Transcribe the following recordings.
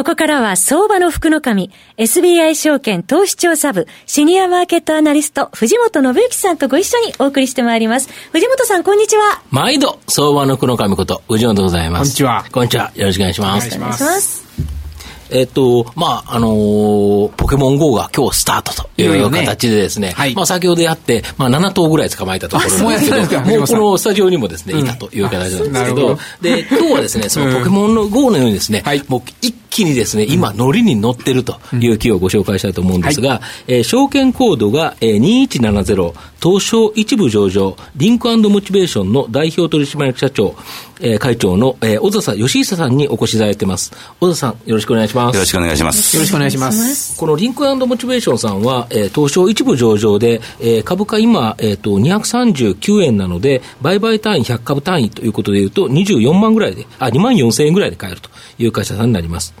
ここからは相場の福の神、SBI 証券投資調査部、シニアマーケットアナリスト、藤本信之さんとご一緒にお送りしてまいります。藤本さん、こんにちは。毎度、相場の福の神こと、藤本でございます。こんにちは。こんにちは。よろしくお願いします。お願いします。えっと、まあ、あのー、ポケモン GO が今日スタートという形でですね、ねはい、まあ、先ほどやって、まあ、7頭ぐらい捕まえたところなんですけど、もうこのスタジオにもですね、いたという形なんですけど、で、今日はですね、そのポケモンの GO のようにですね、もう一気にですね、今、ノリに乗ってるという企業をご紹介したいと思うんですが、はい、えー、証券コードが、えー、2170、東証一部上場、リンクモチベーションの代表取締役社長、えー、会長の、えー、小笹義久さんにお越しいただいてます。小笹さん、よろしくお願いします。よろしくお願いします。よろしくお願いします。このリンクモチベーションさんは、えー、東証一部上場で、えー、株価今、えっ、ー、と、239円なので、売買単位100株単位ということでいうと、24万ぐらいで、あ、2万4千円ぐらいで買えるという会社さんになります。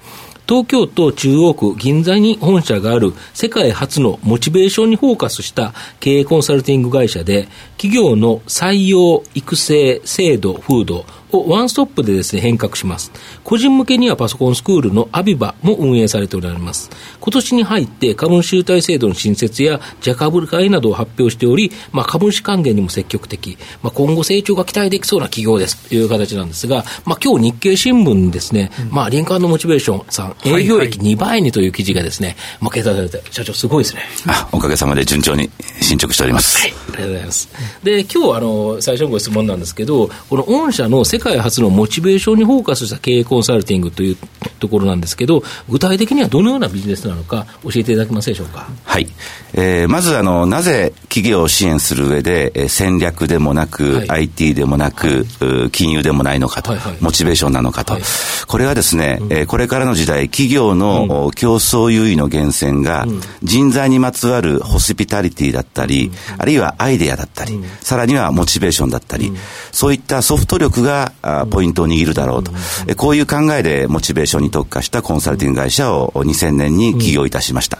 東京都中央区銀座に本社がある世界初のモチベーションにフォーカスした経営コンサルティング会社で、企業の採用、育成、制度、風土、をワンストップでですね、変革します。個人向けにはパソコンスクールのアビバも運営されておられます。今年に入って株主優待制度の新設やジャ株会などを発表しており、まあ、株主還元にも積極的、まあ、今後成長が期待できそうな企業ですという形なんですが、まあ、今日日経新聞にですね、うん、まあ、リンカーのモチベーションさん、営業益2倍にという記事がですね、まあ、掲載されて、社長すごいですね。あ、おかげさまで順調に進捗しております。はい、ありがとうございます。で、今日あの、最初のご質問なんですけど、この御社の世界初のモチベーションにフォーカスした経営コンサルティングというところなんですけど、具体的にはどのようなビジネスなのか、教えていただけますでしょうか？はい。えー、まずあの、なぜ企業を支援する上で、えー、戦略でもなく、はい、IT でもなく、はい、金融でもないのかと、はいはい、モチベーションなのかと。はい、これはですね、うん、えー、これからの時代、企業の、うん、競争優位の源泉が、うん、人材にまつわるホスピタリティだったり、あるいはアイデアだったり、さらにはモチベーションだったり、そういったソフト力があポイントを握るだろうと、えこういう考えでモチベーションに特化したコンサルティング会社を2000年に起業いたしました。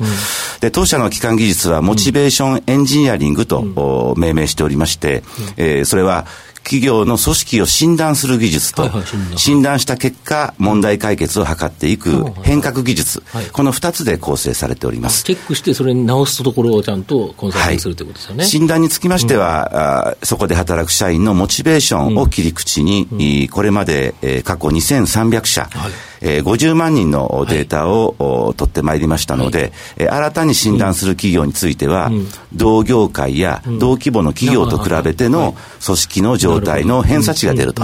で当社の基幹技術はモチベーションエンジニアリングと命名しておりまして、えー、それは企業の組織を診断する技術と、診断。した結果、問題解決を図っていく変革技術、この2つで構成されております。チェックして、それに直すところをちゃんとコンサルするということですよね。診断につきましては、そこで働く社員のモチベーションを切り口に、これまで、過去2300社、えー、50万人のデータを、はい、取ってまいりましたので、はい、新たに診断する企業については、うん、同業界や同規模の企業と比べての組織の状態の偏差値が出ると。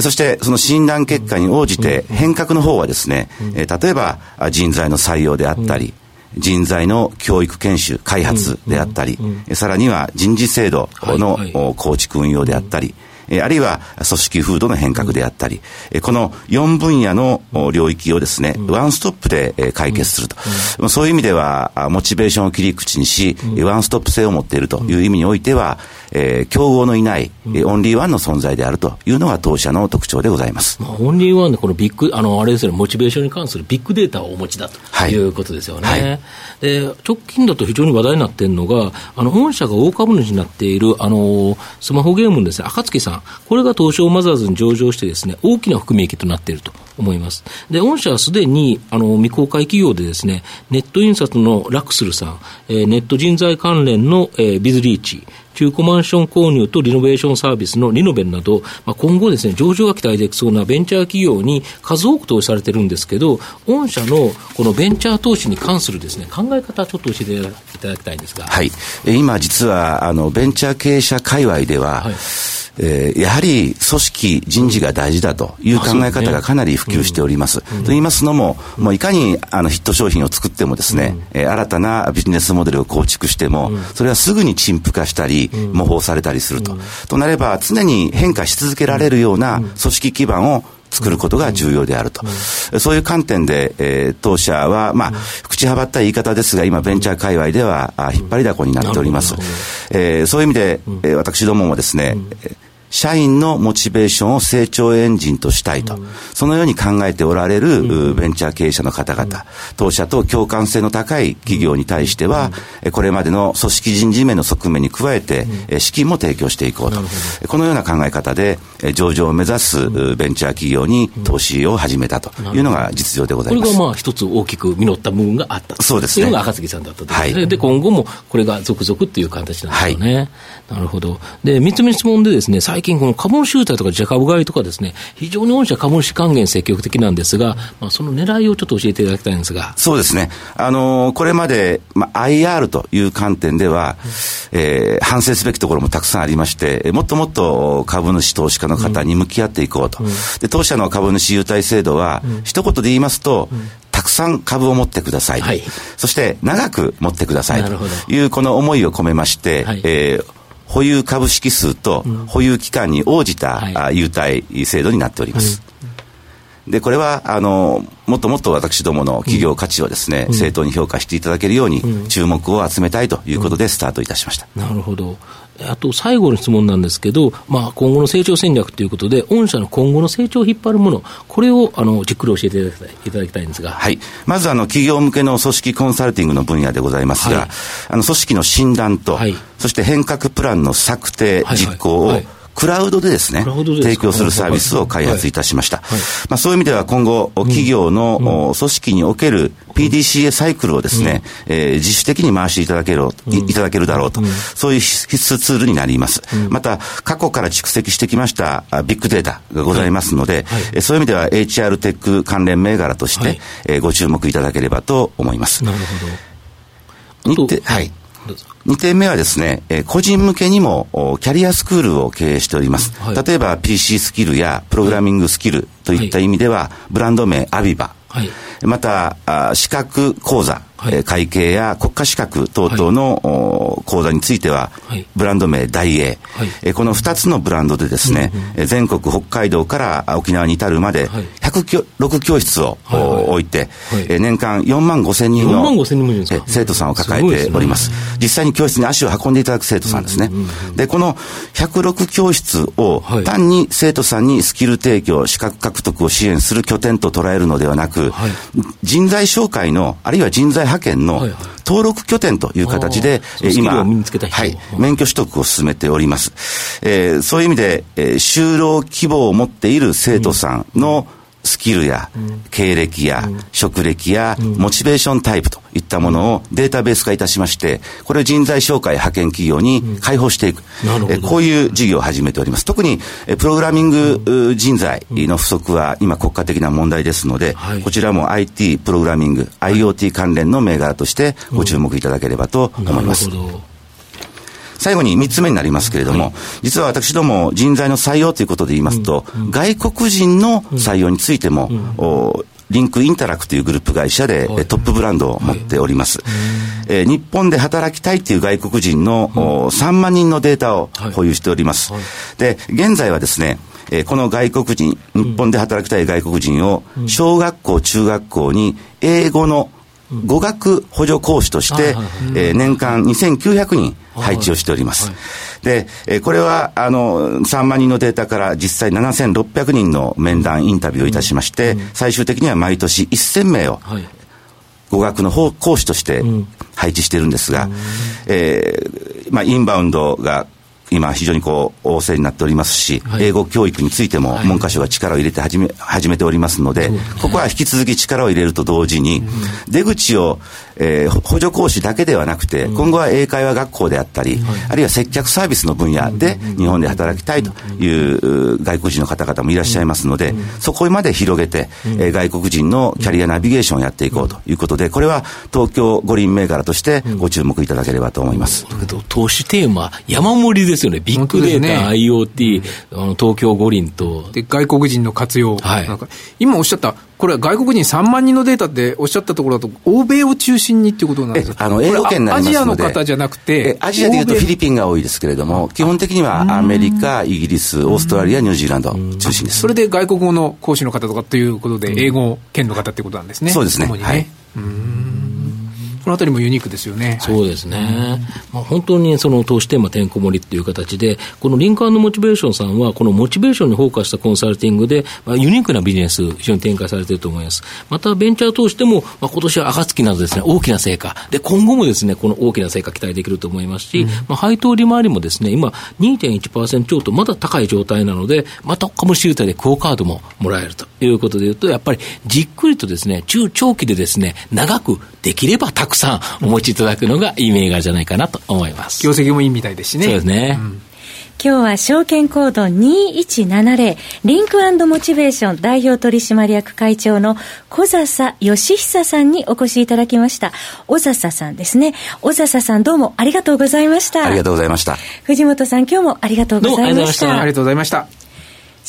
そして、その診断結果に応じて変革の方はですね、えー、例えば人材の採用であったり、人材の教育研修、開発であったり、さらには人事制度の構築運用であったり、あるいは組織風土の変革であったり、この4分野の領域をですね、ワンストップで解決すると。そういう意味では、モチベーションを切り口にし、ワンストップ性を持っているという意味においては、えー、競合のいない、うん、オンリーワンの存在であるというのが当社の特徴でございます。まあ、オンリーワンでこのビッグ、あの、あれですよね、モチベーションに関するビッグデータをお持ちだとい。うことですよね。はい。はい、で直近だと非常に話題になっているのが、あの、御社が大株主になっている、あの、スマホゲームのですね、暁さん、これが東証マザーズに上場してですね、大きな含み益となっていると思います。で、御社はすでに、あの、未公開企業でですね、ネット印刷のラクスルさん、えー、ネット人材関連の、えー、ビズリーチ、中古マンション購入とリノベーションサービスのリノベンなど、まあ、今後ですね、上場が期待できそうなベンチャー企業に数多く投資されてるんですけど、御社のこのベンチャー投資に関するですね、考え方、ちょっと教えていただきたいんですが。はい。今、実は、あの、ベンチャー経営者界隈では、はいえー、やはり組織、人事が大事だという考え方がかなり普及しております。と言いますのも、もういかにあのヒット商品を作ってもですね、えー、新たなビジネスモデルを構築しても、それはすぐに陳腐化したり、模倣されたりすると。となれば、常に変化し続けられるような組織基盤を作ることが重要であると。そういう観点で、えー、当社は、まあ、口はばった言い方ですが、今、ベンチャー界隈では、あ引っ張りだこになっております。えー、そういう意味で、えー、私どももですね、社員のモチベーションを成長エンジンとしたいと、そのように考えておられる、ベンチャー経営者の方々、当社と共感性の高い企業に対しては、これまでの組織人事面の側面に加えて、資金も提供していこうと、このような考え方で、上場を目指すベンチャー企業に投資を始めたと。いうのが実情でございます。これがまあ一つ大きく実った部分があった。そうですね。というのが赤杉さんだったということで、はい、で今後もこれが続々っていう形なんですよね。はい、なるほど。で、三つ目の質問でですね、最近この株主優待とか自株買いとかですね、非常に御社株主還元積極的なんですが、まあ、その狙いをちょっと教えていただきたいんですが。そうですね。あのー、これまで、まあ、IR という観点では、えー、反省すべきところもたくさんありまして、もっともっと株主投資家の方に向き合っていこうと。うん、で当社の株主優待制度は、うん、一言で言いますと、うんたくさん株を持ってください。はい、そして長く持ってくださいというこの思いを込めまして、はい、えー保有株式数と保有期間に応じた、うん、優待制度になっております。で、これは、あの、もっともっと私どもの企業価値をですね、うん、正当に評価していただけるように、注目を集めたいということでスタートいたしました。なるほど。あと最後の質問なんですけど、まあ、今後の成長戦略ということで、御社の今後の成長を引っ張るもの、これをあのじっくり教えていただきたいいただきたいんですが、はい、まずあの企業向けの組織コンサルティングの分野でございますが、はい、あの組織の診断と、はい、そして変革プランの策定、実行を、はい。はいはいクラウドでですね、提供するサービスを開発いたしました。まあ、そういう意味では今後、企業の、組織における PDCA サイクルをですね、うん、えー、自主的に回していただける、いただけるだろうと、そういう必須ツールになります。また、過去から蓄積してきましたビッグデータがございますので、はい。はい、そういう意味では HR テック関連銘柄として、はい、えー、ご注目いただければと思います。なるほど。はい。2点目はですね、えー、個人向けにもキャリアスクールを経営しております。はい、例えば PC スキルやプログラミングスキルといった意味では、ブランド名アビバ、はい、また資格講座、はい、会計や国家資格等々の、講座については、ブランド名大英、はい、この2つのブランドでですね、うんうん、全国北海道から沖縄に至るまで106教室を、置いて、年間4万5千人の生徒さんを抱えております。実際に教室に足を運んでいただく生徒さんですね。で、この106教室を単に生徒さんにスキル提供、資格獲得を支援する拠点と捉えるのではなく、人材紹介の、あるいは人材派遣の登録拠点という形で、今、はい、免許取得を進めております。えー、そういう意味で、えー、就労希望を持っている生徒さんの、うんスキルや経歴や職歴やモチベーションタイプといったものをデータベース化いたしまして、これを人材紹介派遣企業に開放していく、えこういう事業を始めております。特にプログラミング人材の不足は今国家的な問題ですので、こちらも IT、プログラミング、IoT 関連の銘柄としてご注目いただければと思います。最後に3つ目になりますけれども、はい、実は私ども人材の採用ということで言いますと、外国人の採用についても、うん。リンクインタラクというグループ会社で、はい、トップブランドを持っております。はい、えー、日本で働きたいという外国人の、うん、3万人のデータを保有しております。はい、で、現在はですね、えー、この外国人、日本で働きたい外国人を、小学校、中学校に英語の語学補助講師として、えー、年間2900人配置をしております。で、えー、これは、あの、3万人のデータから実際7600人の面談、インタビューをいたしまして、最終的には毎年1000名を、語学の講師として配置しているんですが、えー、まあ、インバウンドが今非常にこう旺盛になっておりますし、はい、英語教育についても文科省が力を入れて始め始めておりますので、ここは引き続き力を入れると同時に、出口をえー、補助講師だけではなくて、今後は英会話学校であったり、あるいは接客サービスの分野で日本で働きたいという外国人の方々もいらっしゃいますので、そこまで広げて、えー、外国人のキャリアナビゲーションをやっていこうということで、これは東京五輪銘柄としてご注目いただければと思います。だけど、投資テーマ、山盛りですよね。ビッグデータ、ね、IoT、あの東京五輪と。で、外国人の活用。はい、今おっしゃったこれは外国人3万人のデータっておっしゃったところだと、欧米を中心にっていうことなんですか？あの英語圏アジアの方じゃなくて、アジアでいうとフィリピンが多いですけれども、基本的にはアメリカ、イギリス、オーストラリア、ニュージーランド中心です。それで外国語の講師の方とかということで、英語圏の方ってことなんですね。そうですね。ね。はい。このあたりもユニークですよね。そうですね。まあ、本当にその投資テーマてんこ盛りっていう形で、このリンクモチベーションさんは、このモチベーションにフォーカスしたコンサルティングで、まあ、ユニークなビジネス、非常に展開されていると思います。また、ベンチャー投資でも、まあ、今年は暁などですね、大きな成果。で、今後もですね、この大きな成果期待できると思いますし、うん、まあ、配当利回りもですね、今、2.1%超とまだ高い状態なので、また株式優待でクオカードももらえるということでいうと、やっぱりじっくりとですね、中長期でですね、長くできればたくさんお持ちいただくのがいい銘柄じゃないかなと思います。業績もいいみたいですしね。そうですね。うん今日は証券コード2170リンクモチベーション代表取締役会長の小笹義久さんにお越しいただきました。小笹さんですね。小笹さんどうもありがとうございました。ありがとうございました。藤本さん今日もありがとうございました。ありがとうございました。